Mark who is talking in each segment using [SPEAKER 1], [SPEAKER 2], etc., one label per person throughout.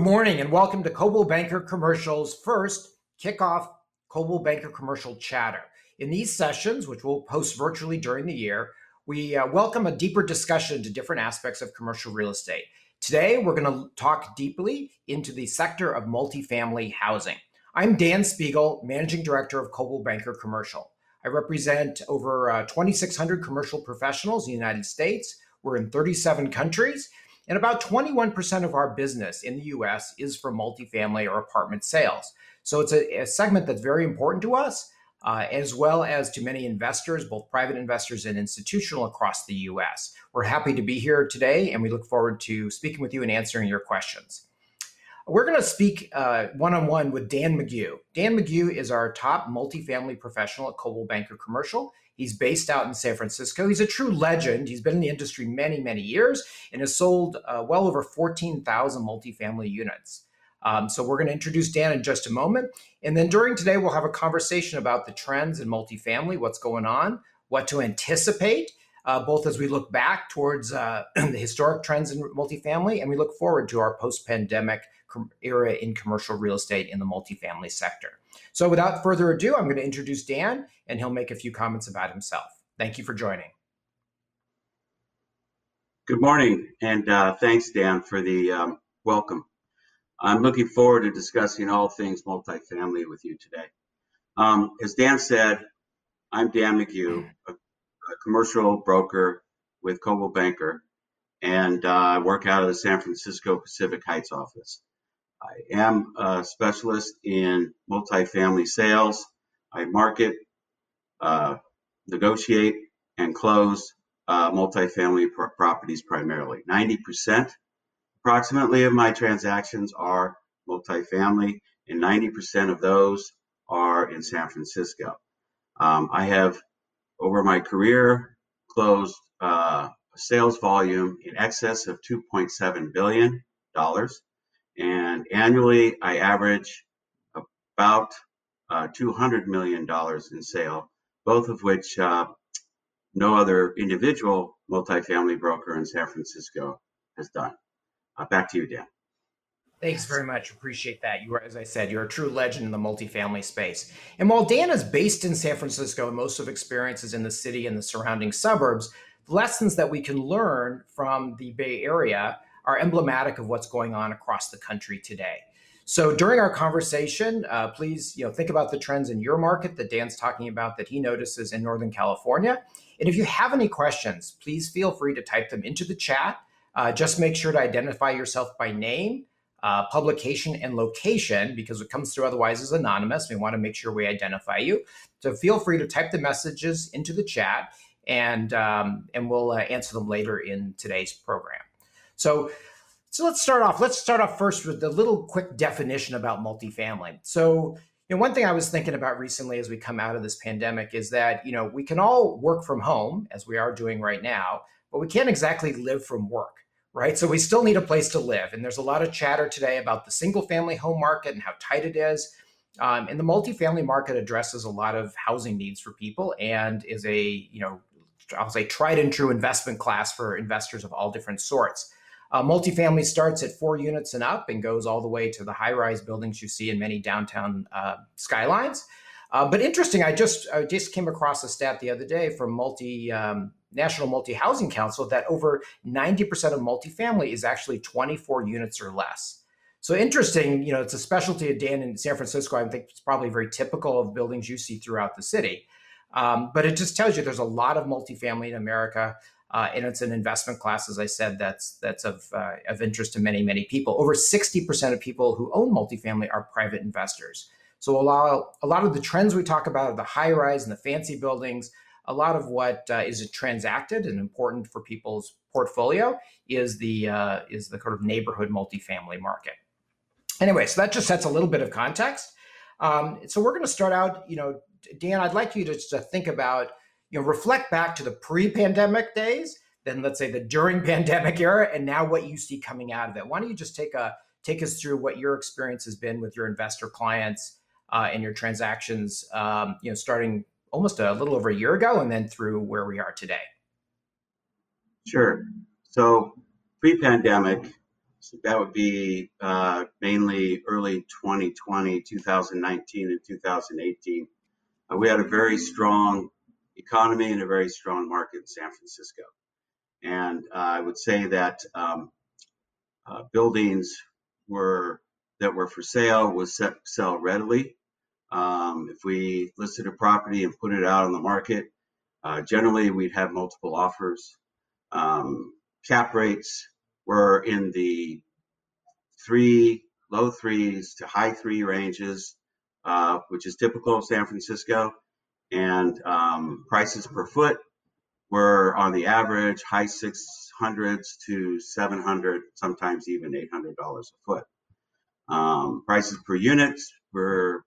[SPEAKER 1] Good morning and welcome to Coldwell Banker Commercial's first kickoff Coldwell Banker Commercial Chatter. In these sessions, which we'll post virtually during the year, we uh, welcome a deeper discussion to different aspects of commercial real estate. Today, we're going to talk deeply into the sector of multifamily housing. I'm Dan Spiegel, Managing Director of Coldwell Banker Commercial. I represent over uh, 2,600 commercial professionals in the United States. We're in 37 countries, and about 21% of our business in the US is for multifamily or apartment sales. So it's a, a segment that's very important to us uh, as well as to many investors, both private investors and institutional across the US. We're happy to be here today, and we look forward to speaking with you and answering your questions. We're going to speak one on one with Dan McGew. Dan McGew is our top multifamily professional at Coldwell Banker Commercial. He's based out in San Francisco. He's a true legend. He's been in the industry many, many years and has sold uh, well over 14,000 multifamily units. Um, so we're going to introduce Dan in just a moment. And then during today, we'll have a conversation about the trends in multifamily, what's going on, what to anticipate, uh, both as we look back towards uh, the historic trends in multifamily and we look forward to our post pandemic era in commercial real estate in the multifamily sector. So without further ado, I'm going to introduce Dan and he'll make a few comments about himself. Thank you for joining.
[SPEAKER 2] Good morning, and uh, thanks, Dan, for the um, welcome. I'm looking forward to discussing all things multifamily with you today. Um, as Dan said, I'm Dan McGew, a, a commercial broker with Coldwell Banker, and uh, I work out of the San Francisco Pacific Heights office. I am a specialist in multifamily sales. I market, uh, negotiate, and close uh, multifamily properties primarily. 90% Approximately of my transactions are multifamily, and 90% of those are in San Francisco. Um, I have, over my career, closed uh, sales volume in excess of $2.7 billion. And annually, I average about uh, $200 million in sale, both of which uh, no other individual multifamily broker in San Francisco has done. Uh, back to you, Dan.
[SPEAKER 1] Thanks very much. Appreciate that. You are, as I said, you're a true legend in the multifamily space. And while Dan is based in San Francisco and most of his is in the city and the surrounding suburbs, the lessons that we can learn from the Bay Area are emblematic of what's going on across the country today. So during our conversation, uh, please you know think about the trends in your market that Dan's talking about that he notices in Northern California. And if you have any questions, please feel free to type them into the chat uh, just make sure to identify yourself by name, uh, publication, and location because what comes through otherwise is anonymous. We want to make sure we identify you. So feel free to type the messages into the chat, and um, and we'll uh, answer them later in today's program. So. So let's start off. Let's start off first with a little quick definition about multifamily. So, you know, one thing I was thinking about recently as we come out of this pandemic is that, you know, we can all work from home as we are doing right now, but we can't exactly live from work, right? So we still need a place to live. And there's a lot of chatter today about the single family home market and how tight it is. Um, and the multifamily market addresses a lot of housing needs for people and is a, you know, I'll say tried and true investment class for investors of all different sorts. Uh, multifamily starts at four units and up and goes all the way to the high rise buildings you see in many downtown uh, skylines. Uh, but interesting, I just I just came across a stat the other day from multi um, National Multi Housing Council that over 90% of multifamily is actually 24 units or less. So interesting, you know, it's a specialty of Dan in San Francisco. I think it's probably very typical of buildings you see throughout the city. Um, but it just tells you there's a lot of multifamily in America. Uh, and it's an investment class, as I said, that's that's of uh, of interest to many many people. Over sixty percent of people who own multifamily are private investors. So a lot a lot of the trends we talk about, the high rise and the fancy buildings, a lot of what uh, is transacted and important for people's portfolio is the uh, is the kind of neighborhood multifamily market. Anyway, so that just sets a little bit of context. Um, so we're going to start out. You know, Dan, I'd like you to, to think about you know reflect back to the pre-pandemic days, then let's say the during pandemic era, and now what you see coming out of it. Why don't you just take a take us through what your experience has been with your investor clients uh, and your transactions, um, you know, starting almost a little over a year ago and then through where we are today.
[SPEAKER 2] Sure. So pre-pandemic, So that would be uh, mainly early 2020, 2019, and 2018. Uh, we had a very strong economy and a very strong market in San Francisco. And uh, I would say that um, uh, buildings were that were for sale would set, sell readily. Um, if we listed a property and put it out on the market, uh, generally we'd have multiple offers. Um, cap rates were in the three, low threes to high three ranges, uh, which is typical of San Francisco. And um, prices per foot were on the average high 600s to 700, sometimes even $800 a foot. Um, prices per unit were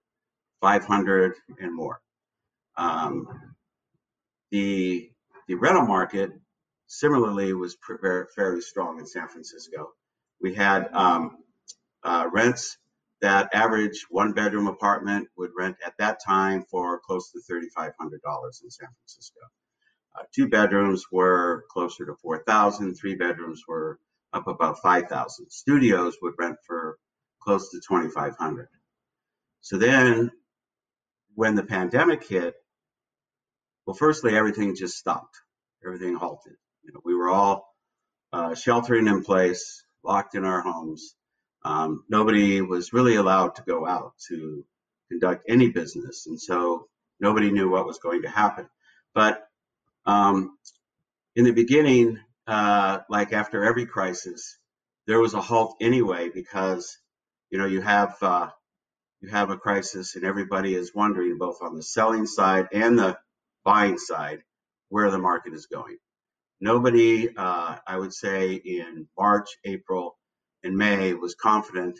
[SPEAKER 2] 500 and more. Um, the the rental market similarly was fairly strong in San Francisco. We had um, uh, rents that average one bedroom apartment would rent at that time for close to $3,500 in San Francisco. Uh, two bedrooms were closer to 4,000, three bedrooms were up about 5,000. Studios would rent for close to 2,500. So then when the pandemic hit, well, firstly, everything just stopped. Everything halted. You know, we were all uh, sheltering in place, locked in our homes. Um, nobody was really allowed to go out to conduct any business, and so nobody knew what was going to happen. But um, in the beginning, uh, like after every crisis, there was a halt anyway because you know you have uh, you have a crisis and everybody is wondering both on the selling side and the buying side where the market is going. Nobody, uh, I would say, in March, April, and May was confident,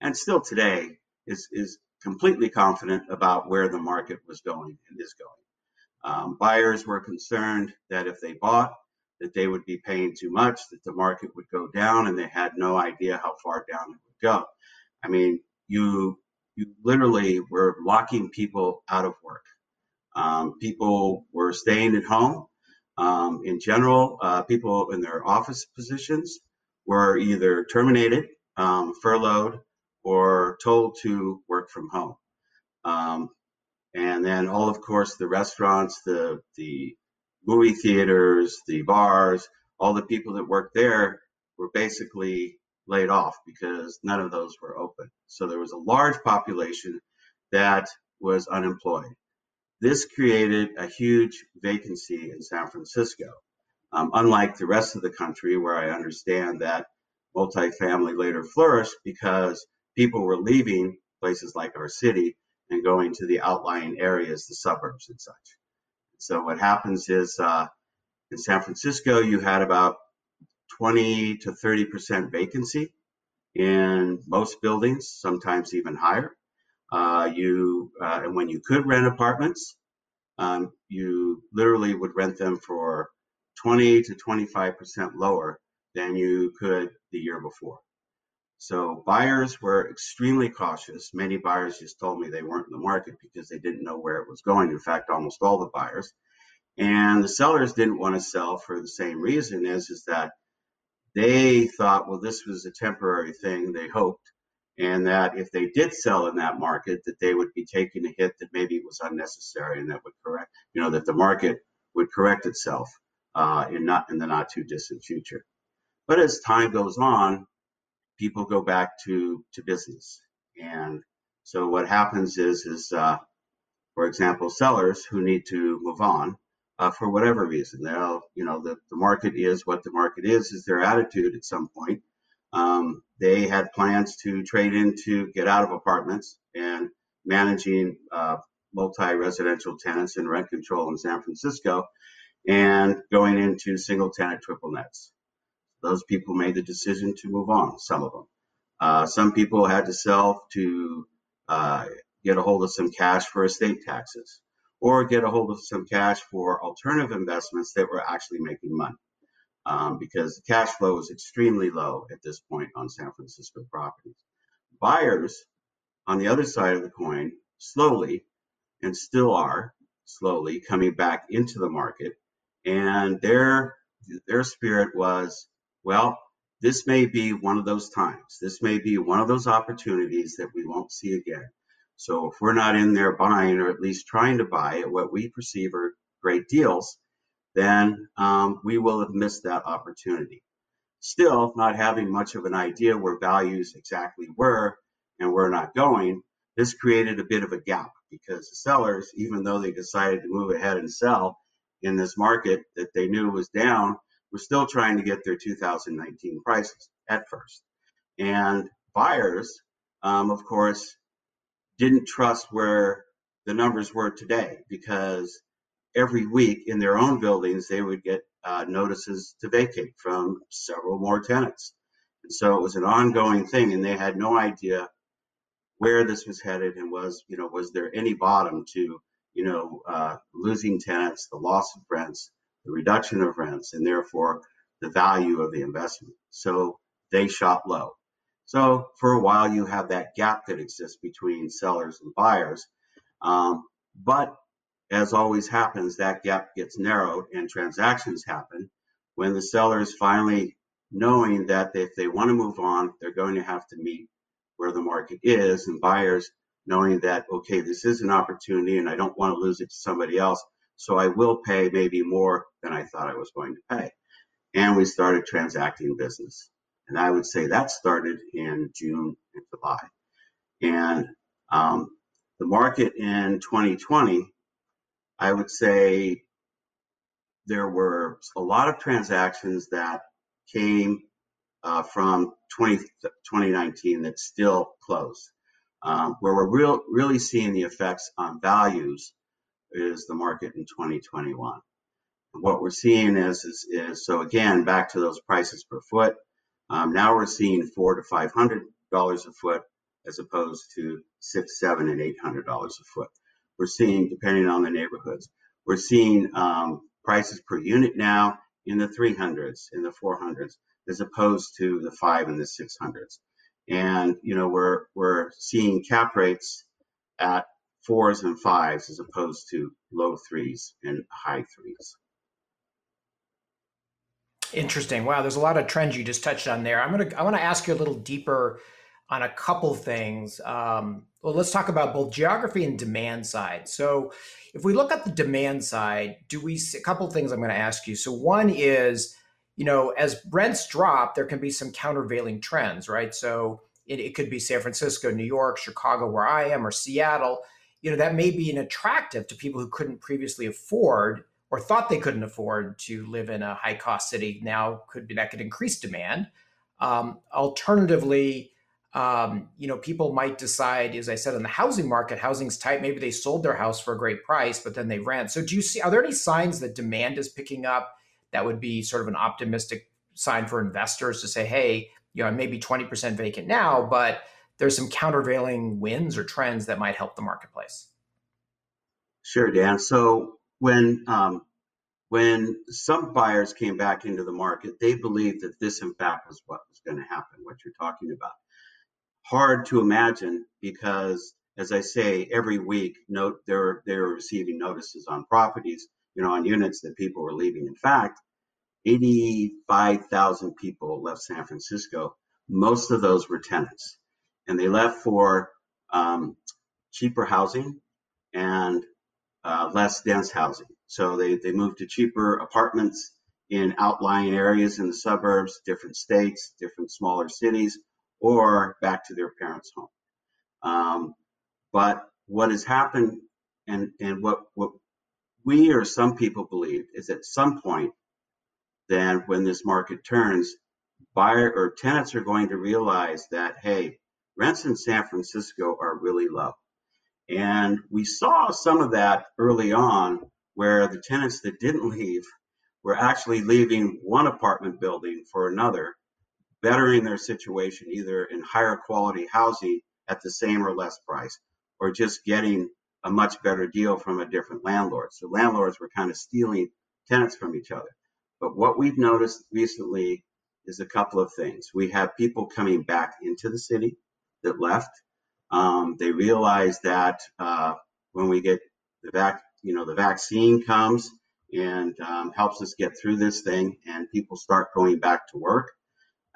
[SPEAKER 2] and still today is is completely confident about where the market was going and is going. Um, buyers were concerned that if they bought, that they would be paying too much, that the market would go down, and they had no idea how far down it would go. I mean, you you literally were locking people out of work. Um, people were staying at home. Um, in general, uh, people in their office positions were either terminated, um, furloughed, or told to work from home. Um, and then all, of course, the restaurants, the the movie theaters, the bars, all the people that worked there were basically laid off because none of those were open. So there was a large population that was unemployed. This created a huge vacancy in San Francisco. Um, unlike the rest of the country, where I understand that multifamily later flourished because people were leaving places like our city and going to the outlying areas, the suburbs and such. So what happens is uh, in San Francisco, you had about 20 to 30 percent vacancy in most buildings, sometimes even higher. Uh, you uh, and when you could rent apartments, um, you literally would rent them for 20 to 25 percent lower than you could the year before. So buyers were extremely cautious. Many buyers just told me they weren't in the market because they didn't know where it was going. In fact, almost all the buyers. And the sellers didn't want to sell for the same reason as is that they thought, well, this was a temporary thing, they hoped, and that if they did sell in that market, that they would be taking a hit that maybe was unnecessary and that would correct, you know, that the market would correct itself uh, in not in the not too distant future. But as time goes on, people go back to to business, and so what happens is is uh, for example, sellers who need to move on uh, for whatever reason. They'll, you know, the, the market is what the market is, is their attitude at some point. Um, they had plans to trade into get out of apartments and managing uh, multi-residential tenants and rent control in San Francisco and going into single tenant triple nets. Those people made the decision to move on, some of them. Uh, some people had to sell to uh, get a hold of some cash for estate taxes or get a hold of some cash for alternative investments that were actually making money. Um, because the cash flow is extremely low at this point on San Francisco properties. Buyers, on the other side of the coin, slowly and still are slowly coming back into the market, and their their spirit was, well, this may be one of those times. This may be one of those opportunities that we won't see again. So if we're not in there buying or at least trying to buy at what we perceive are great deals, then um, we will have missed that opportunity. Still, not having much of an idea where values exactly were and were not going, this created a bit of a gap because the sellers, even though they decided to move ahead and sell in this market that they knew was down, were still trying to get their 2019 prices at first. And buyers, um, of course, didn't trust where the numbers were today because every week in their own buildings they would get uh, notices to vacate from several more tenants. And so it was an ongoing thing, and they had no idea where this was headed and was, you know, was there any bottom to, you know, uh, losing tenants, the loss of rents, the reduction of rents, and therefore the value of the investment. So they shop low. So for a while, you have that gap that exists between sellers and buyers. Um, but as always happens, that gap gets narrowed and transactions happen when the sellers finally knowing that if they want to move on, they're going to have to meet where the market is, and buyers knowing that, okay, this is an opportunity and I don't want to lose it to somebody else, so I will pay maybe more than I thought I was going to pay. And we started transacting business. And I would say that started in June and July. And um, the market in 2020, I would say there were a lot of transactions that came uh, from 20, 2019 that still closed. Um, where we're real, really seeing the effects on values is the market in 2021. what we're seeing is, is, is, so again, back to those prices per foot. Um, now we're seeing four to five hundred dollars a foot as opposed to six, seven, and eight hundred dollars a foot. We're seeing, depending on the neighborhoods, we're seeing um, prices per unit now in the 300s, in the 400s, as opposed to the five and the 600s. And you know, we're we're seeing cap rates at fours and fives as opposed to low threes and high threes.
[SPEAKER 1] Interesting. Wow, there's a lot of trends you just touched on there. I'm gonna I want to ask you a little deeper on a couple things. Um, well, let's talk about both geography and demand side. So, if we look at the demand side, do we see a couple things I'm going to ask you? So, one is, you know, as rents drop, there can be some countervailing trends, right? So, it, it could be San Francisco, New York, Chicago, where I am, or Seattle. You know, that may be an attractive to people who couldn't previously afford or thought they couldn't afford to live in a high cost city now could be that could increase demand. Um, alternatively, um, you know, people might decide, as I said, in the housing market, housing's tight. Maybe they sold their house for a great price, but then they rent. So, do you see? Are there any signs that demand is picking up? That would be sort of an optimistic sign for investors to say, "Hey, you know, maybe twenty percent vacant now, but there's some countervailing winds or trends that might help the marketplace."
[SPEAKER 2] Sure, Dan. So when um, when some buyers came back into the market, they believed that this, in fact, was what was going to happen. What you're talking about. Hard to imagine because, as I say, every week, note they're they're receiving notices on properties, you know, on units that people were leaving. In fact, 85,000 people left San Francisco. Most of those were tenants, and they left for um, cheaper housing and uh, less dense housing. So they, they moved to cheaper apartments in outlying areas in the suburbs, different states, different smaller cities, or back to their parents' home. Um, but what has happened and, and what, what we or some people believe is at some point, then when this market turns, buyer or tenants are going to realize that, hey, rents in San Francisco are really low. And we saw some of that early on where the tenants that didn't leave were actually leaving one apartment building for another, bettering their situation either in higher quality housing at the same or less price, or just getting a much better deal from a different landlord. So landlords were kind of stealing tenants from each other. But what we've noticed recently is a couple of things. We have people coming back into the city that left um, they realize that uh, when we get the vac, you know, the vaccine comes and um, helps us get through this thing, and people start going back to work.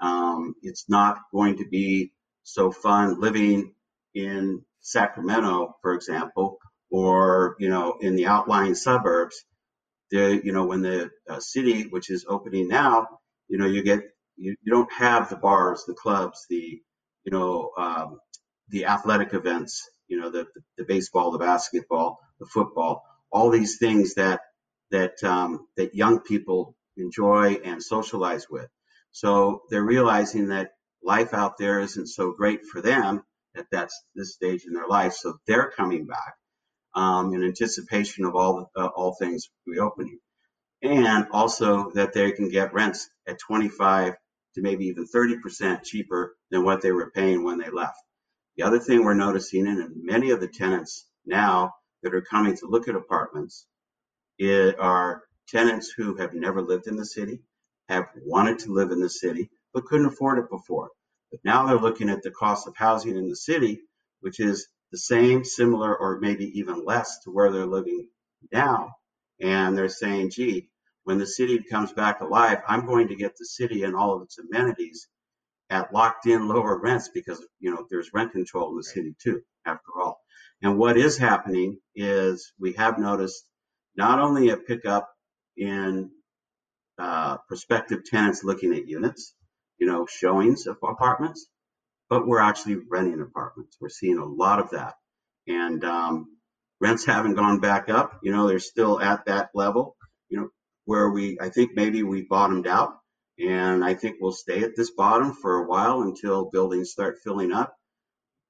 [SPEAKER 2] Um, it's not going to be so fun living in Sacramento, for example, or you know in the outlying suburbs. The you know when the uh, city, which is opening now, you know you get you, you don't have the bars, the clubs, the you know um, the athletic events, you know the the baseball, the basketball, the football, all these things that that um, that young people enjoy and socialize with. So they're realizing that life out there isn't so great for them at that this stage in their life. So they're coming back um, in anticipation of all uh, all things reopening, and also that they can get rents at 25 to maybe even 30 percent cheaper than what they were paying when they left. The other thing we're noticing, and many of the tenants now that are coming to look at apartments, are tenants who have never lived in the city, have wanted to live in the city, but couldn't afford it before. But now they're looking at the cost of housing in the city, which is the same, similar, or maybe even less to where they're living now. And they're saying, gee, when the city comes back alive, I'm going to get the city and all of its amenities at locked in lower rents because you know there's rent control in the city too, after all. And what is happening is we have noticed not only a pickup in uh, prospective tenants looking at units, you know, showings of apartments, but we're actually renting apartments. We're seeing a lot of that. And um, rents haven't gone back up. You know, they're still at that level, you know, where we, I think maybe we bottomed out. And I think we'll stay at this bottom for a while until buildings start filling up.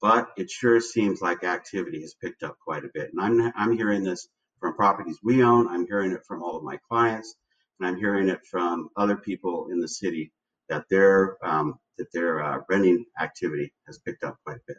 [SPEAKER 2] But it sure seems like activity has picked up quite a bit. And I'm, I'm hearing this from properties we own. I'm hearing it from all of my clients. And I'm hearing it from other people in the city that their um, that their uh, renting activity has picked up quite a bit.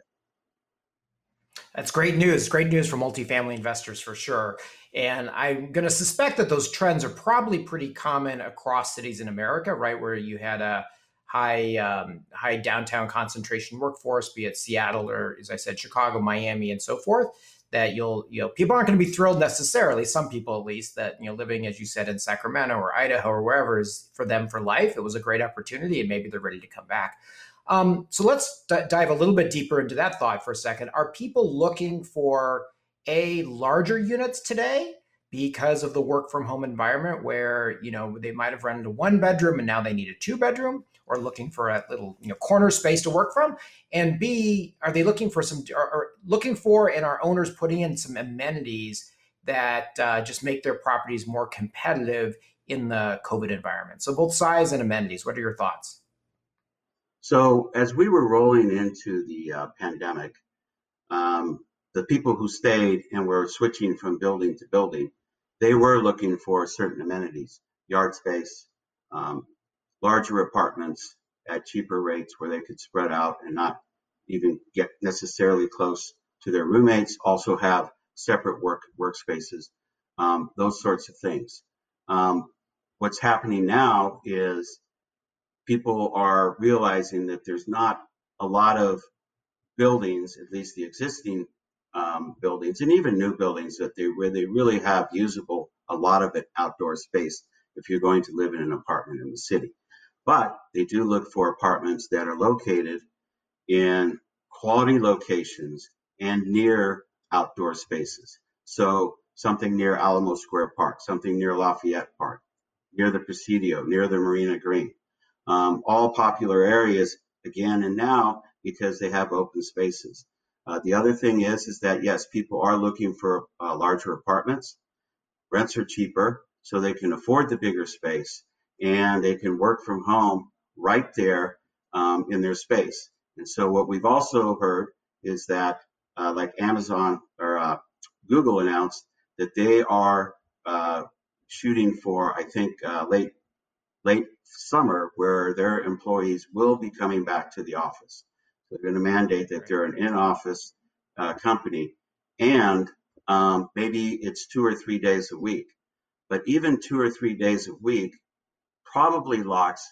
[SPEAKER 1] That's great news. Great news for multifamily investors for sure. And I'm going to suspect that those trends are probably pretty common across cities in America, right? Where you had a high um, high downtown concentration workforce, be it Seattle or, as I said, Chicago, Miami, and so forth that you'll you know people aren't going to be thrilled necessarily some people at least that you know living as you said in sacramento or idaho or wherever is for them for life it was a great opportunity and maybe they're ready to come back. Um, so let's d- dive a little bit deeper into that thought for a second. Are people looking for a larger units today because of the work from home environment where you know they might have run into one bedroom and now they need a two bedroom or looking for a little you know corner space to work from. And b are they looking for some or looking for and our owners putting in some amenities that uh, just make their properties more competitive in the covid environment? So both size and amenities what are your thoughts?
[SPEAKER 2] So as we were rolling into the uh, pandemic um, the people who stayed and were switching from building to building they were looking for certain amenities yard space um, larger apartments at cheaper rates where they could spread out and not even get necessarily close to their roommates, also have separate work workspaces, um, those sorts of things. Um, what's happening now is people are realizing that there's not a lot of buildings, at least the existing um, buildings and even new buildings that they where they really have usable a lot of it outdoor space if you're going to live in an apartment in the city but they do look for apartments that are located in quality locations and near outdoor spaces. So something near Alamo Square Park, something near Lafayette Park, near the Presidio, near the Marina Green. Um, all popular areas again and now because they have open spaces. Uh, the other thing is, is that yes, people are looking for uh, larger apartments. Rents are cheaper, so they can afford the bigger space and they can work from home right there um, in their space. And so what we've also heard is that, uh, like Amazon or uh, Google announced that they are uh, shooting for, I think, uh, late late summer, where their employees will be coming back to the office. So they're going to mandate that they're an in-office uh, company, and um, maybe it's two or three days a week. But even two or three days a week probably locks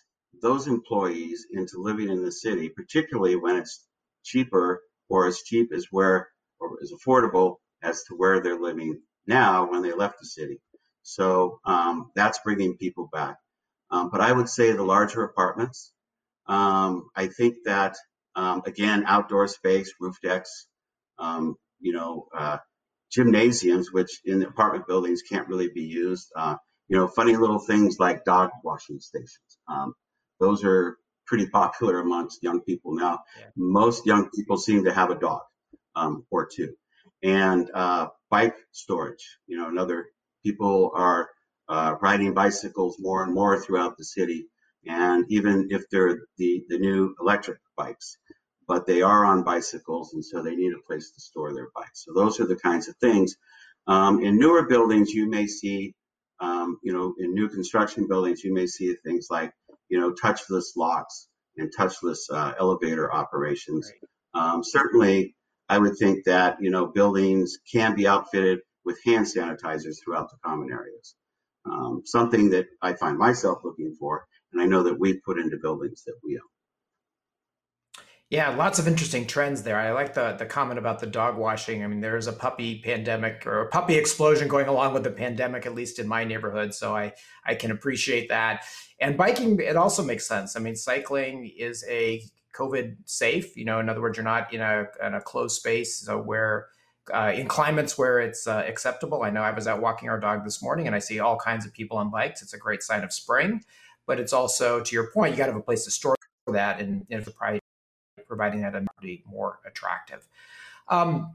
[SPEAKER 2] those employees into living in the city, particularly when it's cheaper or as cheap as where or as affordable as to where they're living now when they left the city. So um, that's bringing people back. Um, but I would say the larger apartments, Um, I think that um, again, outdoor space, roof decks, um, you know, uh, gymnasiums, which in apartment buildings can't really be used. Uh, you know, funny little things like dog washing stations. Um, those are pretty popular amongst young people now. Yeah. Most young people seem to have a dog um, or two. And uh, bike storage, you know, another people are uh, riding bicycles more and more throughout the city. And even if they're the, the new electric bikes, but they are on bicycles, and so they need a place to store their bikes. So those are the kinds of things. Um, in newer buildings, you may see, um, you know, in new construction buildings, you may see things like, you know, touchless locks and touchless uh, elevator operations. Um, certainly, I would think that you know buildings can be outfitted with hand sanitizers throughout the common areas. Um, something that I find myself looking for, and I know that we've put into buildings that we own.
[SPEAKER 1] Yeah, lots of interesting trends there. I like the the comment about the dog washing. I mean, there is a puppy pandemic or a puppy explosion going along with the pandemic, at least in my neighborhood. So I I can appreciate that. And biking, it also makes sense. I mean, cycling is a COVID safe. You know, in other words, you're not in a in a closed space, so where uh, in climates where it's uh, acceptable. I know I was out walking our dog this morning, and I see all kinds of people on bikes. It's a great sign of spring, but it's also, to your point, you got to have a place to store that, and, and the price providing that amenity more attractive. Um,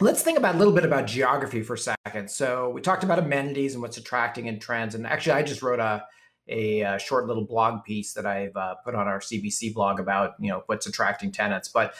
[SPEAKER 1] let's think about a little bit about geography for a second. So we talked about amenities and what's attracting and trends. And actually, I just wrote a a, a short little blog piece that I've uh, put on our CBC blog about you know what's attracting tenants. But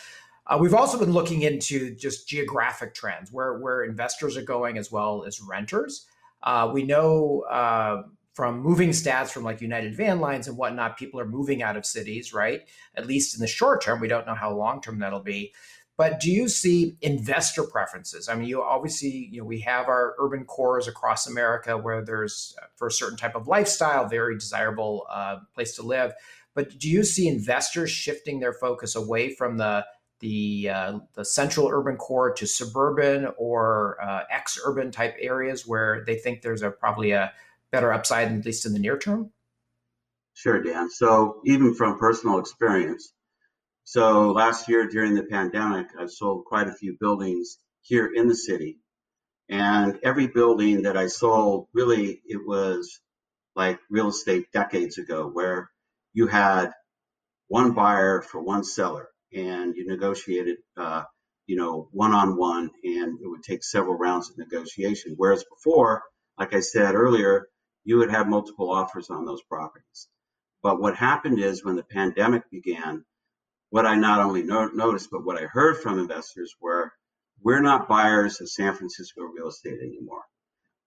[SPEAKER 1] uh, we've also been looking into just geographic trends, where where investors are going as well as renters. Uh, we know uh, from moving stats from like United Van Lines and whatnot, people are moving out of cities, right? At least in the short term. We don't know how long term that'll be. But do you see investor preferences? I mean, you obviously, you know, we have our urban cores across America where there's, uh, for a certain type of lifestyle, very desirable uh, place to live. But do you see investors shifting their focus away from the the uh, the central urban core to suburban or uh, ex-urban type areas where they think there's a probably a better upside, at least in the near term?
[SPEAKER 2] Sure, Dan. So even from personal experience, so last year during the pandemic, I sold quite a few buildings here in the city. And every building that I sold, really, it was like real estate decades ago, where you had one buyer for one seller and you negotiated, uh, you know, one on one, and it would take several rounds of negotiation. Whereas before, like I said earlier, you would have multiple offers on those properties. But what happened is when the pandemic began, what I not only no- noticed, but what I heard from investors were we're not buyers of San Francisco real estate anymore.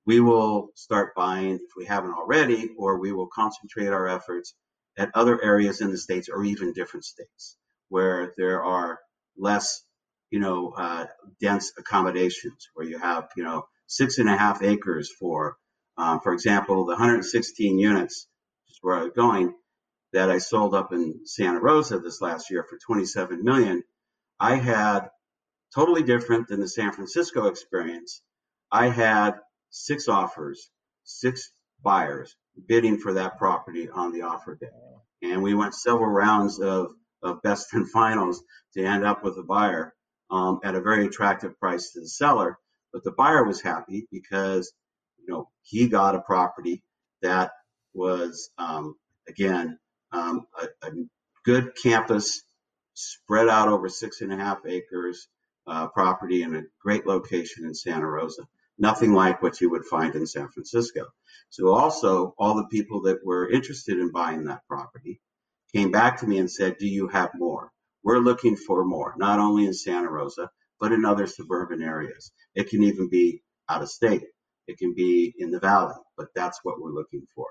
[SPEAKER 2] We will start buying if we haven't already, or we will concentrate our efforts at other areas in the states or even different states where there are less, you know, uh, dense accommodations, where you have, you know, six and a half acres for um, for example, the 116 units, which is where I was going, that I sold up in Santa Rosa this last year for 27 million, I had totally different than the San Francisco experience. I had six offers, six buyers bidding for that property on the offer day. And we went several rounds of, of best and finals to end up with a buyer um, at a very attractive price to the seller. But the buyer was happy because you know, he got a property that was, um, again, um, a, a, good campus spread out over six and a half acres uh, property in a great location in Santa Rosa. Nothing like what you would find in San Francisco. So also all the people that were interested in buying that property came back to me and said, do you have more? We're looking for more, not only in Santa Rosa, but in other suburban areas. It can even be out of state. It can be in the valley, but that's what we're looking for.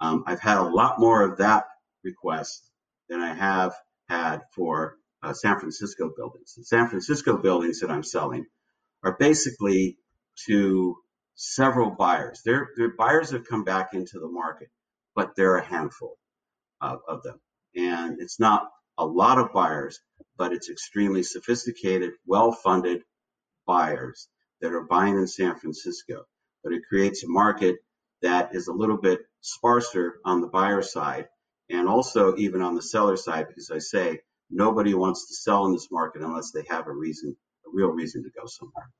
[SPEAKER 2] Um, I've had a lot more of that request than I have had for uh, San Francisco buildings. The San Francisco buildings that I'm selling are basically to several buyers. Their, buyers have come back into the market, but they're a handful of, of them. And it's not a lot of buyers, but it's extremely sophisticated, well funded buyers that are buying in San Francisco but it creates a market that is a little bit sparser on the buyer side and also even on the seller side, because I say nobody wants to sell in this market unless they have a reason, a real reason to go somewhere.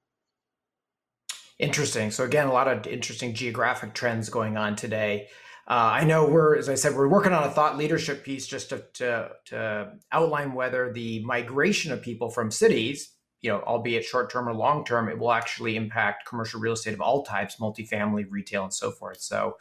[SPEAKER 1] Interesting. So again, a lot of interesting geographic trends going on today. Uh, I know we're, as I said, we're working on a thought leadership piece just to, to, to outline whether the migration of people from cities, you know, albeit short term or long term, it will actually impact commercial real estate of all types, multifamily, retail, and so forth. So,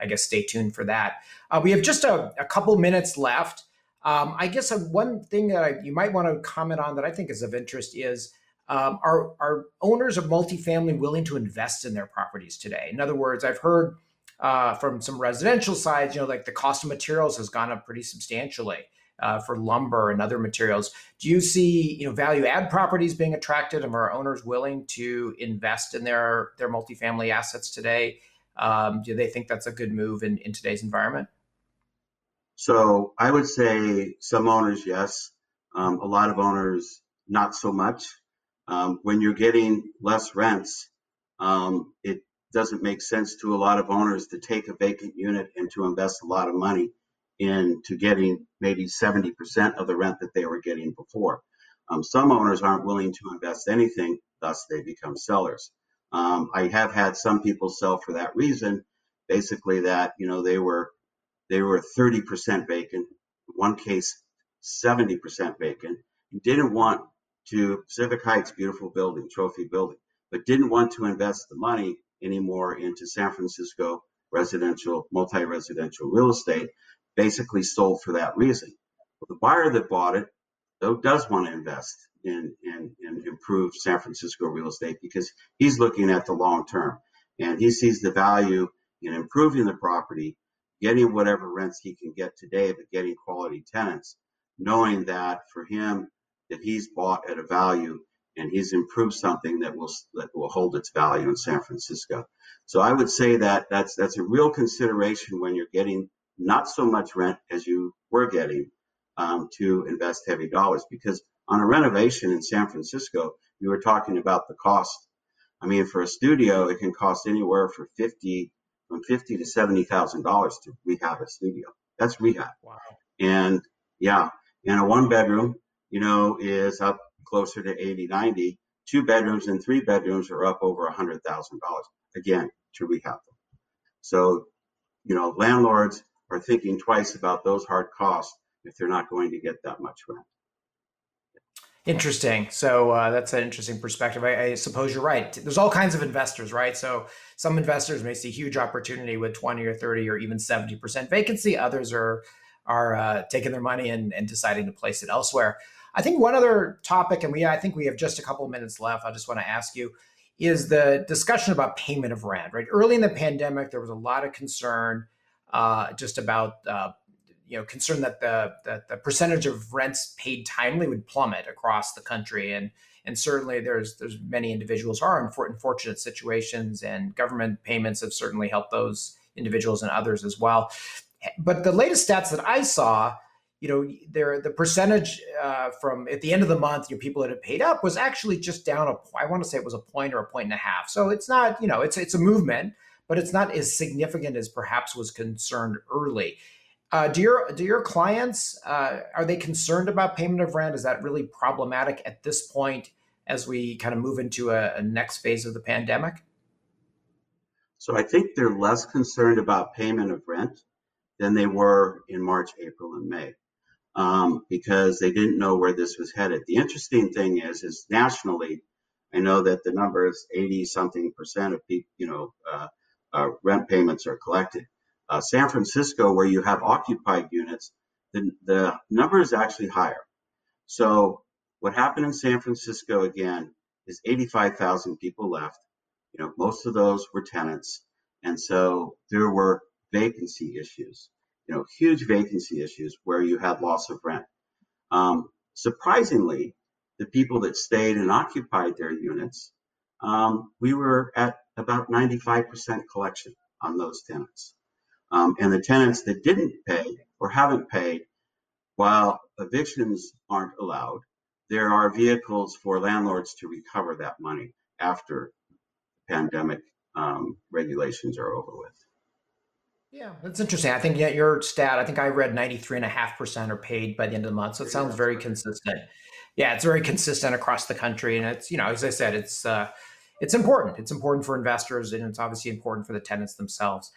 [SPEAKER 1] I guess stay tuned for that. Uh, we have just a, a couple minutes left. Um, I guess uh, one thing that I, you might want to comment on that I think is of interest is um, are are owners of multifamily willing to invest in their properties today? In other words, I've heard uh, from some residential sides, you know, like the cost of materials has gone up pretty substantially uh, for lumber and other materials. Do you see, you know, value add properties being attracted, and are owners willing to invest in their their multifamily assets today? Um, do they think that's a good move in, in today's environment?
[SPEAKER 2] So I would say some owners, yes. Um, a lot of owners, not so much. Um, when you're getting less rents, um, it doesn't make sense to a lot of owners to take a vacant unit and to invest a lot of money into getting maybe 70% of the rent that they were getting before. Um, some owners aren't willing to invest anything, thus they become sellers. Um, I have had some people sell for that reason, basically that you know they were they were 30% vacant, one case 70% vacant, didn't want to Pacific Heights, beautiful building, trophy building, but didn't want to invest the money anymore into San Francisco residential, multi-residential real estate, basically sold for that reason. But the buyer that bought it, though, does want to invest in, in, in improve San Francisco real estate because he's looking at the long term and he sees the value in improving the property, getting whatever rents he can get today, but getting quality tenants, knowing that for him, that he's bought at a value and he's improved something that will that will hold its value in San Francisco. So I would say that that's that's a real consideration when you're getting not so much rent as you were getting um, to invest heavy dollars because on a renovation in San Francisco, you were talking about the cost. I mean, for a studio, it can cost anywhere for fifty from fifty to seventy thousand dollars to rehab a studio. That's rehab.
[SPEAKER 1] Wow.
[SPEAKER 2] And yeah, and a one bedroom you know, is up closer to 80, 90. Two bedrooms and three bedrooms are up over a $100,000, again, to rehab them. So, you know, landlords are thinking twice about those hard costs if they're not going to get that much rent.
[SPEAKER 1] Interesting. So uh, that's an interesting perspective. I, I, suppose you're right. There's all kinds of investors, right? So some investors may see huge opportunity with 20 or 30 or even 70% vacancy. Others are are uh, taking their money and, and deciding to place it elsewhere. I think one other topic, and we I think we have just a couple of minutes left. I just want to ask you is the discussion about payment of rent. Right, early in the pandemic, there was a lot of concern uh, just about uh, you know concern that the that the percentage of rents paid timely would plummet across the country, and and certainly there's there's many individuals are in unfortunate situations, and government payments have certainly helped those individuals and others as well. But the latest stats that I saw you know, there the percentage uh, from at the end of the month, your people that had paid up was actually just down a. I want to say it was a point or a point and a half. So it's not, you know, it's it's a movement, but it's not as significant as perhaps was concerned early. Uh, do your do your clients uh, are they concerned about payment of rent? Is that really problematic at this point as we kind of move into a, a next phase of the pandemic?
[SPEAKER 2] So I think they're less concerned about payment of rent than they were in March, April, and May um, because they didn't know where this was headed. The interesting thing is, is nationally, I know that the number is 80 something percent of people, you know, uh, rent payments are collected. Uh, San Francisco, where you have occupied units, the, the number is actually higher. So what happened in San Francisco again is 85,000 people left. You know, most of those were tenants. And so there were vacancy issues you know, huge vacancy issues where you had loss of rent. Um, surprisingly, the people that stayed and occupied their units, um, we were at about 95% collection on those tenants. Um, and the tenants that didn't pay or haven't paid, while evictions aren't allowed, there are vehicles for landlords to recover that money after pandemic um, regulations are over with.
[SPEAKER 1] Yeah, that's interesting. I think yeah, your stat, I think I read 93.5% are paid by the end of the month. So it sounds very consistent. Yeah, it's very consistent across the country. And it's, you know, as I said, it's uh, it's important. It's important for investors and it's obviously important for the tenants themselves.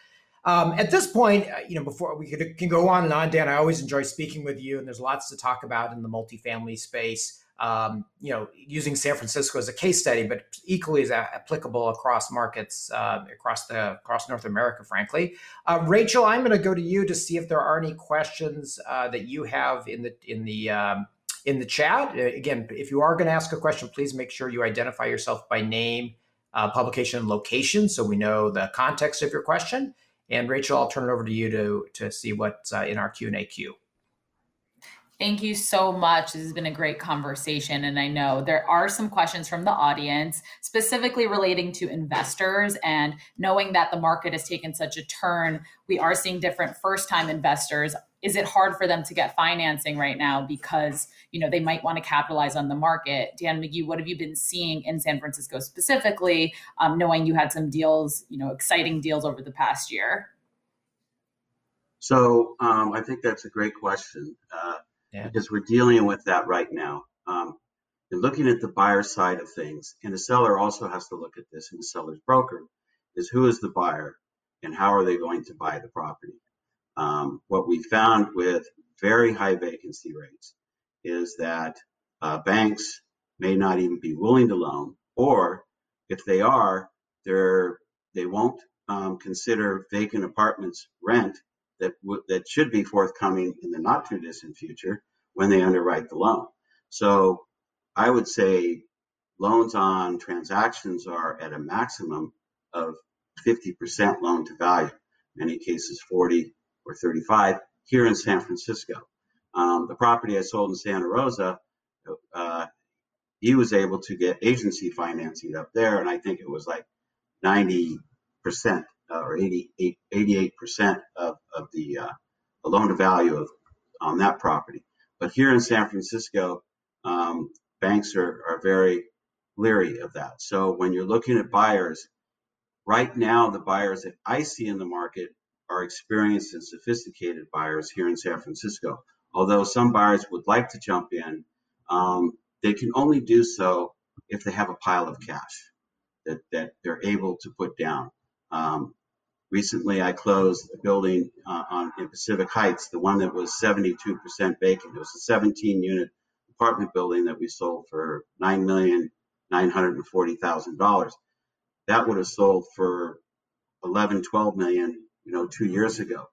[SPEAKER 1] Um, at this point, uh, you know, before we could, can go on and on, Dan, I always enjoy speaking with you, and there's lots to talk about in the multifamily space um, you know, using San Francisco as a case study, but equally as applicable across markets uh, across the across North America. Frankly, uh, Rachel, I'm going to go to you to see if there are any questions uh, that you have in the in the um, in the chat. Uh, again, if you are going to ask a question, please make sure you identify yourself by name, uh, publication, and location, so we know the context of your question. And Rachel, I'll turn it over to you to to see what's uh, in our Q and A queue.
[SPEAKER 3] Thank you so much. This has been a great conversation. And I know there are some questions from the audience, specifically relating to investors. And knowing that the market has taken such a turn, we are seeing different first time investors. Is it hard for them to get financing right now because you know they might want to capitalize on the market? Dan McGee, what have you been seeing in San Francisco specifically, um, knowing you had some deals, you know, exciting deals over the past year?
[SPEAKER 2] So um, I think that's a great question. Uh, yeah. because we're dealing with that right now. Um, and looking at the buyer side of things, and the seller also has to look at this, and the seller's broker is who is the buyer and how are they going to buy the property. Um, what we found with very high vacancy rates is that uh, banks may not even be willing to loan, or if they are, they're they won't um, consider vacant apartments rent that w- that should be forthcoming in the not too distant future when they underwrite the loan. So I would say loans on transactions are at a maximum of 50% loan to value, many cases 40 or 35 here in San Francisco. Um, the property I sold in Santa Rosa, uh, he was able to get agency financing up there, and I think it was like 90% uh, or 88, 88% of, of the, uh, the loan to value of on that property. But here in San Francisco, um, banks are, are very leery of that. So when you're looking at buyers, right now the buyers that I see in the market are experienced and sophisticated buyers here in San Francisco. Although some buyers would like to jump in, um, they can only do so if they have a pile of cash that, that they're able to put down. Um, Recently, I closed a building uh, on in Pacific Heights, the one that was 72% vacant. It was a 17 unit apartment building that we sold for nine million nine hundred and forty thousand dollars. That would have sold for 11, 12 million, you know, two years ago.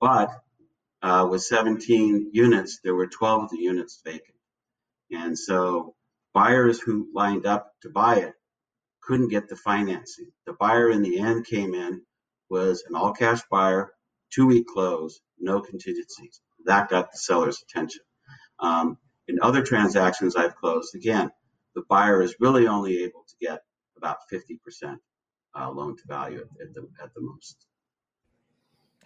[SPEAKER 2] But uh, with 17 units, there were 12 of the units vacant, and so buyers who lined up to buy it couldn't get the financing. The buyer in the end came in was an all cash buyer, two week close, no contingencies. That got the seller's attention. Um, in other transactions I've closed, again, the buyer is really only able to get about 50% uh, loan to value at, at, the, at the most.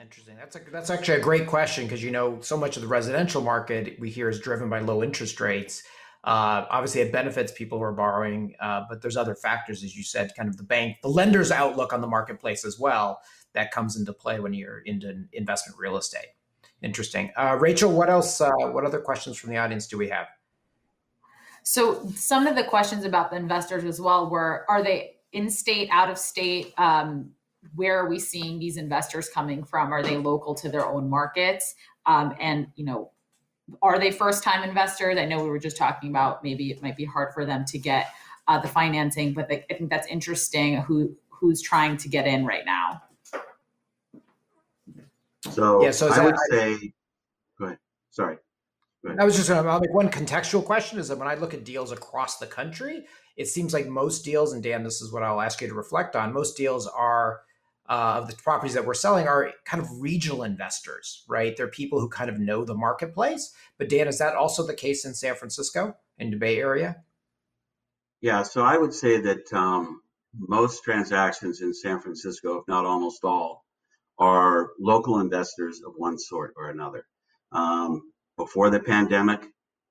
[SPEAKER 1] Interesting. That's a, that's actually a great question because you know so much of the residential market we hear is driven by low interest rates. Uh, obviously, it benefits people who are borrowing, uh, but there's other factors, as you said, kind of the bank, the lender's outlook on the marketplace as well that comes into play when you're into investment real estate. Interesting. Uh, Rachel, what else? Uh, what other questions from the audience do we have?
[SPEAKER 3] So, some of the questions about the investors as well were: Are they in state, out of state? Um, where are we seeing these investors coming from? Are they local to their own markets? Um, and you know, are they first time investors? I know we were just talking about maybe it might be hard for them to get uh, the financing, but they, I think that's interesting. Who who's trying to get in right now?
[SPEAKER 2] So, yeah, so I would I, say, go ahead. Sorry.
[SPEAKER 1] Go ahead. I was just going to make one contextual question is that when I look at deals across the country, it seems like most deals, and Dan, this is what I'll ask you to reflect on. Most deals are uh, of the properties that we're selling are kind of regional investors, right? They're people who kind of know the marketplace. But Dan, is that also the case in San Francisco, in the Bay Area?
[SPEAKER 2] Yeah, so I would say that um, most transactions in San Francisco, if not almost all, are local investors of one sort or another. Um, before the pandemic,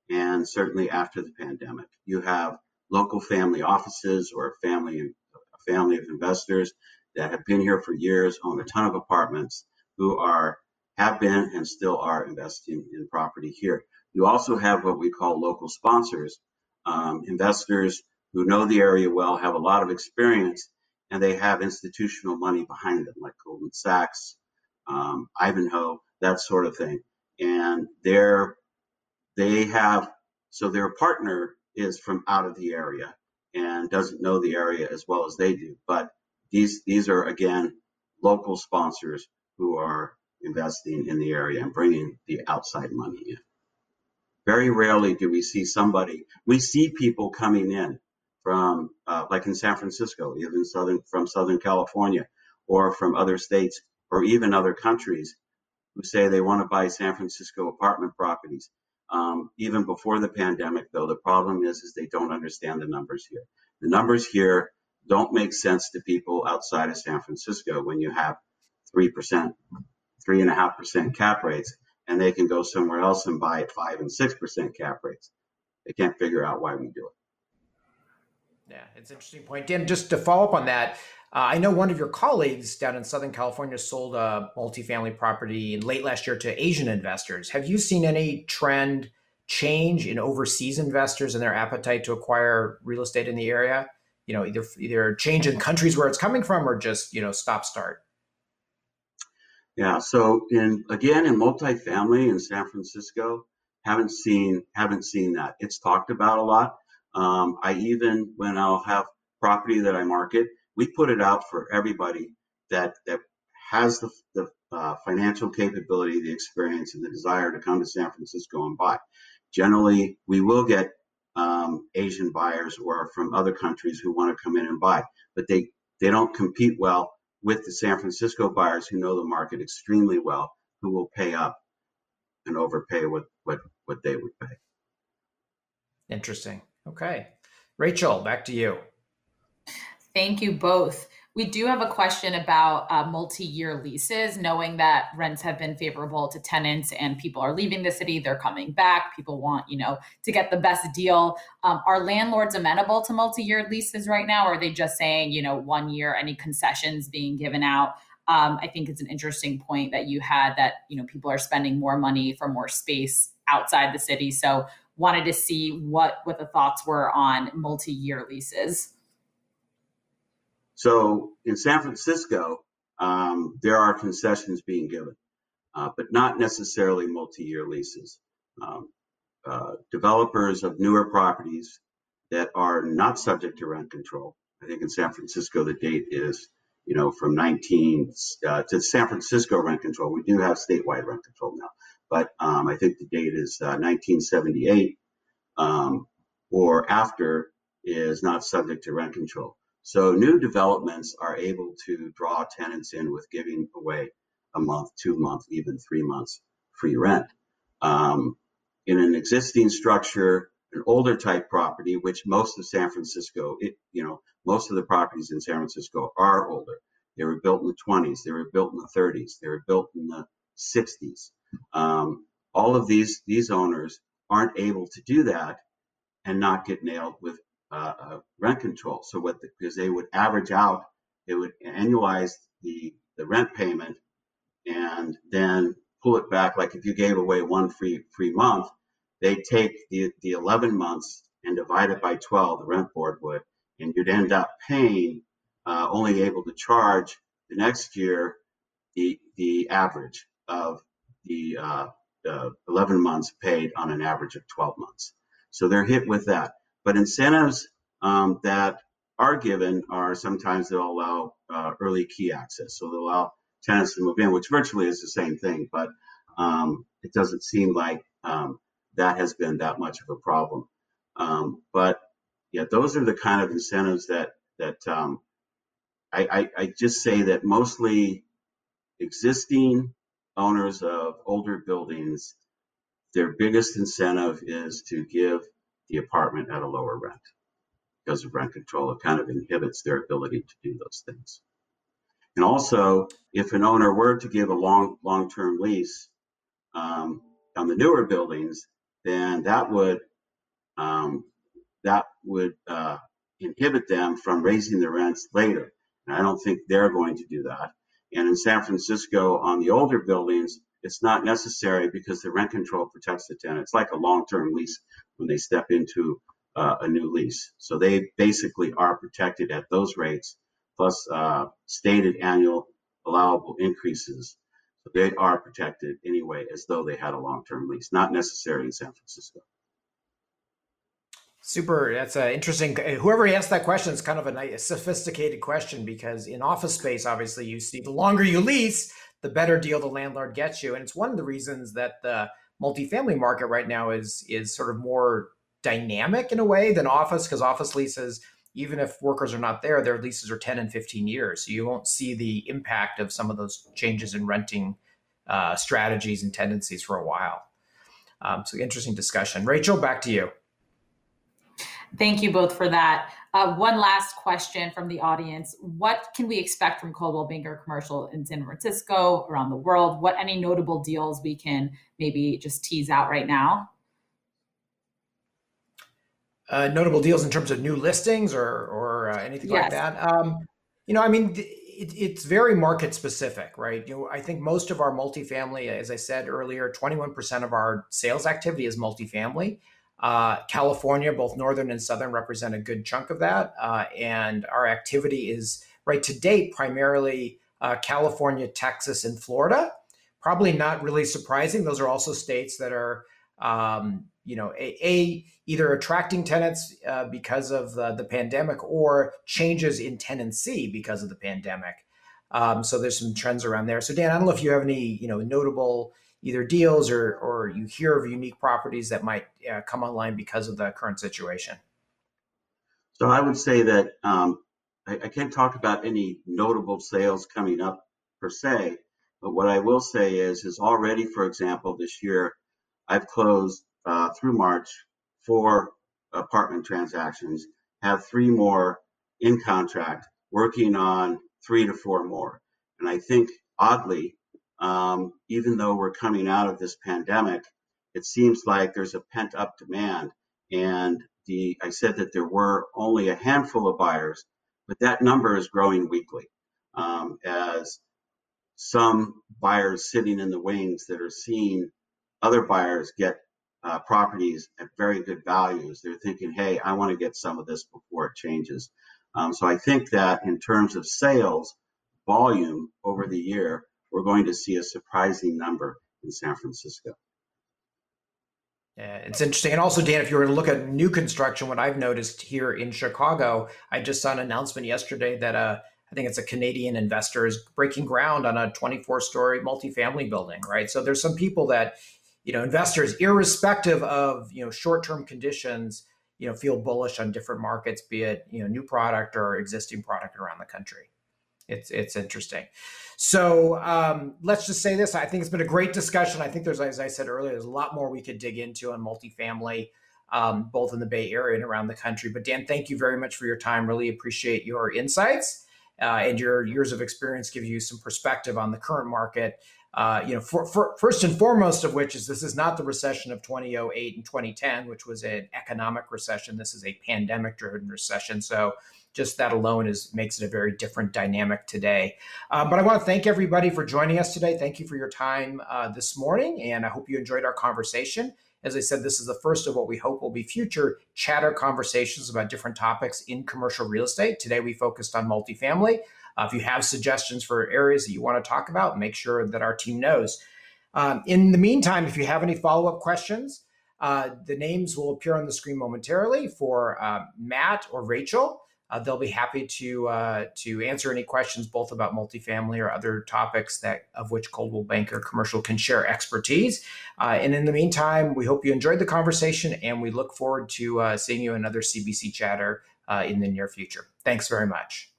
[SPEAKER 2] and certainly after the pandemic, you have local family offices or family a family of investors that have been here for years, own a ton of apartments, who are have been and still are investing in property here. You also have what we call local sponsors, um, investors who know the area well, have a lot of experience, and they have institutional money behind them, like Goldman Sachs, um, Ivanhoe, that sort of thing. And they're they have so their partner is from out of the area and doesn't know the area as well as they do. But these these are again local sponsors who are investing in the area and bringing the outside money in. Very rarely do we see somebody. We see people coming in from uh, like in San Francisco, even southern from Southern California, or from other states, or even other countries, who say they want to buy San Francisco apartment properties. Um, even before the pandemic, though, the problem is is they don't understand the numbers here. The numbers here don't make sense to people outside of San Francisco when you have three percent, three and a half percent cap rates, and they can go somewhere else and buy at five and six percent cap rates. They can't figure out why we do it.
[SPEAKER 1] Yeah, it's an interesting point. Dan, just to follow up on that, uh, I know one of your colleagues down in Southern California sold a multifamily property late last year to Asian investors. Have you seen any trend change in overseas investors and their appetite to acquire real estate in the area? You know, either either change in countries where it's coming from or just you know stop start.
[SPEAKER 2] Yeah. So in again in multifamily in San Francisco, haven't seen haven't seen that. It's talked about a lot. Um, I even when I'll have property that I market, we put it out for everybody that that has the, the uh, financial capability, the experience, and the desire to come to San Francisco and buy. Generally, we will get um, Asian buyers or from other countries who want to come in and buy, but they they don't compete well with the San Francisco buyers who know the market extremely well, who will pay up and overpay what what what they would pay.
[SPEAKER 1] Interesting. Okay. Rachel, back to you.
[SPEAKER 3] Thank you both. We do have a question about uh, multi year leases, knowing that rents have been favorable to tenants and people are leaving the city, they're coming back. People want, you know, to get the best deal. Um, are landlords amenable to multi year leases right now? Or are they just saying, you know, one year, any concessions being given out? Um, I think it's an interesting point that you had that, you know, people are spending more money for more space outside the city. So wanted to see what what the thoughts were on multi-year leases.
[SPEAKER 2] So in San Francisco, um, there are concessions being given, uh, but not necessarily multi-year leases. Um, uh, developers of newer properties that are not subject to rent control. I think in San Francisco, the date is, you know, from 19 uh, to San Francisco rent control. We do have statewide rent control now, but um, I think the date is uh, 1978 um, or after is not subject to rent control. So new developments are able to draw tenants in with giving away a month, two months, even three months free rent. Um, in an existing structure, an older type property, which most of San Francisco, it, you know, most of the properties in San Francisco are older. They were built in the 20s, they were built in the 30s, they were built in the 60s. Um, all of these these owners aren't able to do that and not get nailed with rent control. So what because the, they would average out, it would annualize the the rent payment and then pull it back. Like if you gave away one free free month, they take the the 11 months and divide it by 12. The rent board would, and you'd end up paying uh, only able to charge the next year the the average of the uh, uh, 11 months paid on an average of 12 months. So they're hit with that. But incentives um, that are given are sometimes they'll allow uh, early key access. So they'll allow tenants to move in, which virtually is the same thing, but um, it doesn't seem like um, that has been that much of a problem. Um, but yeah, those are the kind of incentives that that um, I, I, I just say that mostly existing owners of older buildings, their biggest incentive is to give the apartment at a lower rent because of rent control. It kind of inhibits their ability to do those things. And also, if an owner were to give a long long-term lease um, on the newer buildings, then that would um, that would uh, inhibit them from raising the rents later. And I don't think they're going to do that. And in San Francisco, on the older buildings, it's not necessary because the rent control protects the tenant. It's like a long-term lease when they step into uh, a new lease. So they basically are protected at those rates, plus uh, stated annual allowable increases. So they are protected anyway, as though they had a long-term lease. Not necessary in San Francisco.
[SPEAKER 1] Super. That's uh, interesting. Whoever asked that question is kind of a nice, sophisticated question because in office space, obviously, you see the longer you lease, the better deal the landlord gets you, and it's one of the reasons that the multifamily market right now is is sort of more dynamic in a way than office because office leases even if workers are not there their leases are 10 and 15 years. So you won't see the impact of some of those changes in renting uh, strategies and tendencies for a while. Um, so interesting discussion. Rachel back to you.
[SPEAKER 3] Thank you both for that. Uh, one last question from the audience. What can we expect from Coldwell Banker Commercial in San Francisco, around the world? What any notable deals we can maybe just tease out right now?
[SPEAKER 1] Uh, notable deals in terms of new listings or, or uh, anything yes. like that? Um, you know, I mean, it, it's very market specific, right? You know, I think most of our multifamily, as I said earlier, 21% of our sales activity is multifamily. Uh, California, both northern and southern, represent a good chunk of that. Uh, and our activity is right to date primarily uh, California, Texas, and Florida. Probably not really surprising. Those are also states that are, um, you know, a, a, either attracting tenants uh, because of the, the, pandemic or changes in tenancy because of the pandemic. Um, so there's some trends around there. So Dan, I don't know if you have any, you know, notable either deals or or you hear of unique properties that might uh, come online because of the current situation?
[SPEAKER 2] So I would say that um, I, I, can't talk about any notable sales coming up per se, but what I will say is is already, for example, this year I've closed uh, through March four apartment transactions, have three more in contract, working on three to four more, and I think oddly um, even though we're coming out of this pandemic, it seems like there's a pent up demand. And the I said that there were only a handful of buyers, but that number is growing weekly um, as some buyers sitting in the wings that are seeing other buyers get uh, properties at very good values. They're thinking, hey, I want to get some of this before it changes. Um, so I think that in terms of sales volume over the year, we're going to see a surprising number in San Francisco.
[SPEAKER 1] Yeah, it's interesting. And also, Dan, if you were to look at new construction, what I've noticed here in Chicago, I just saw an announcement yesterday that uh, I think it's a Canadian investor is breaking ground on a 24 story multifamily building, right? So there's some people that, you know, investors, irrespective of, you know, short term conditions, you know, feel bullish on different markets, be it, you know, new product or existing product around the country it's it's interesting. So um, let's just say this: I think it's been a great discussion. I think there's, as I said earlier, there's a lot more we could dig into on multifamily, um, both in the Bay Area and around the country. But Dan, thank you very much for your time. Really appreciate your insights uh, and your years of experience give you some perspective on the current market. Uh, you know, for, for, first and foremost of which is this is not the recession of 2008 and 2010, which was an economic recession. This is a pandemic-driven recession. So just that alone is makes it a very different dynamic today. Uh, but I want to thank everybody for joining us today. Thank you for your time uh, this morning, and I hope you enjoyed our conversation. As I said, this is the first of what we hope will be future chatter conversations about different topics in commercial real estate. Today, we focused on multifamily. Uh, if you have suggestions for areas that you want to talk about, make sure that our team knows. Um, in the meantime, if you have any follow up questions, uh, the names will appear on the screen momentarily for uh, Matt or Rachel. Uh, they'll be happy to uh, to answer any questions both about multifamily or other topics that of which Coldwell Banker Commercial can share expertise. Uh, and in the meantime, we hope you enjoyed the conversation, and we look forward to uh, seeing you another CBC chatter uh, in the near future. Thanks very much.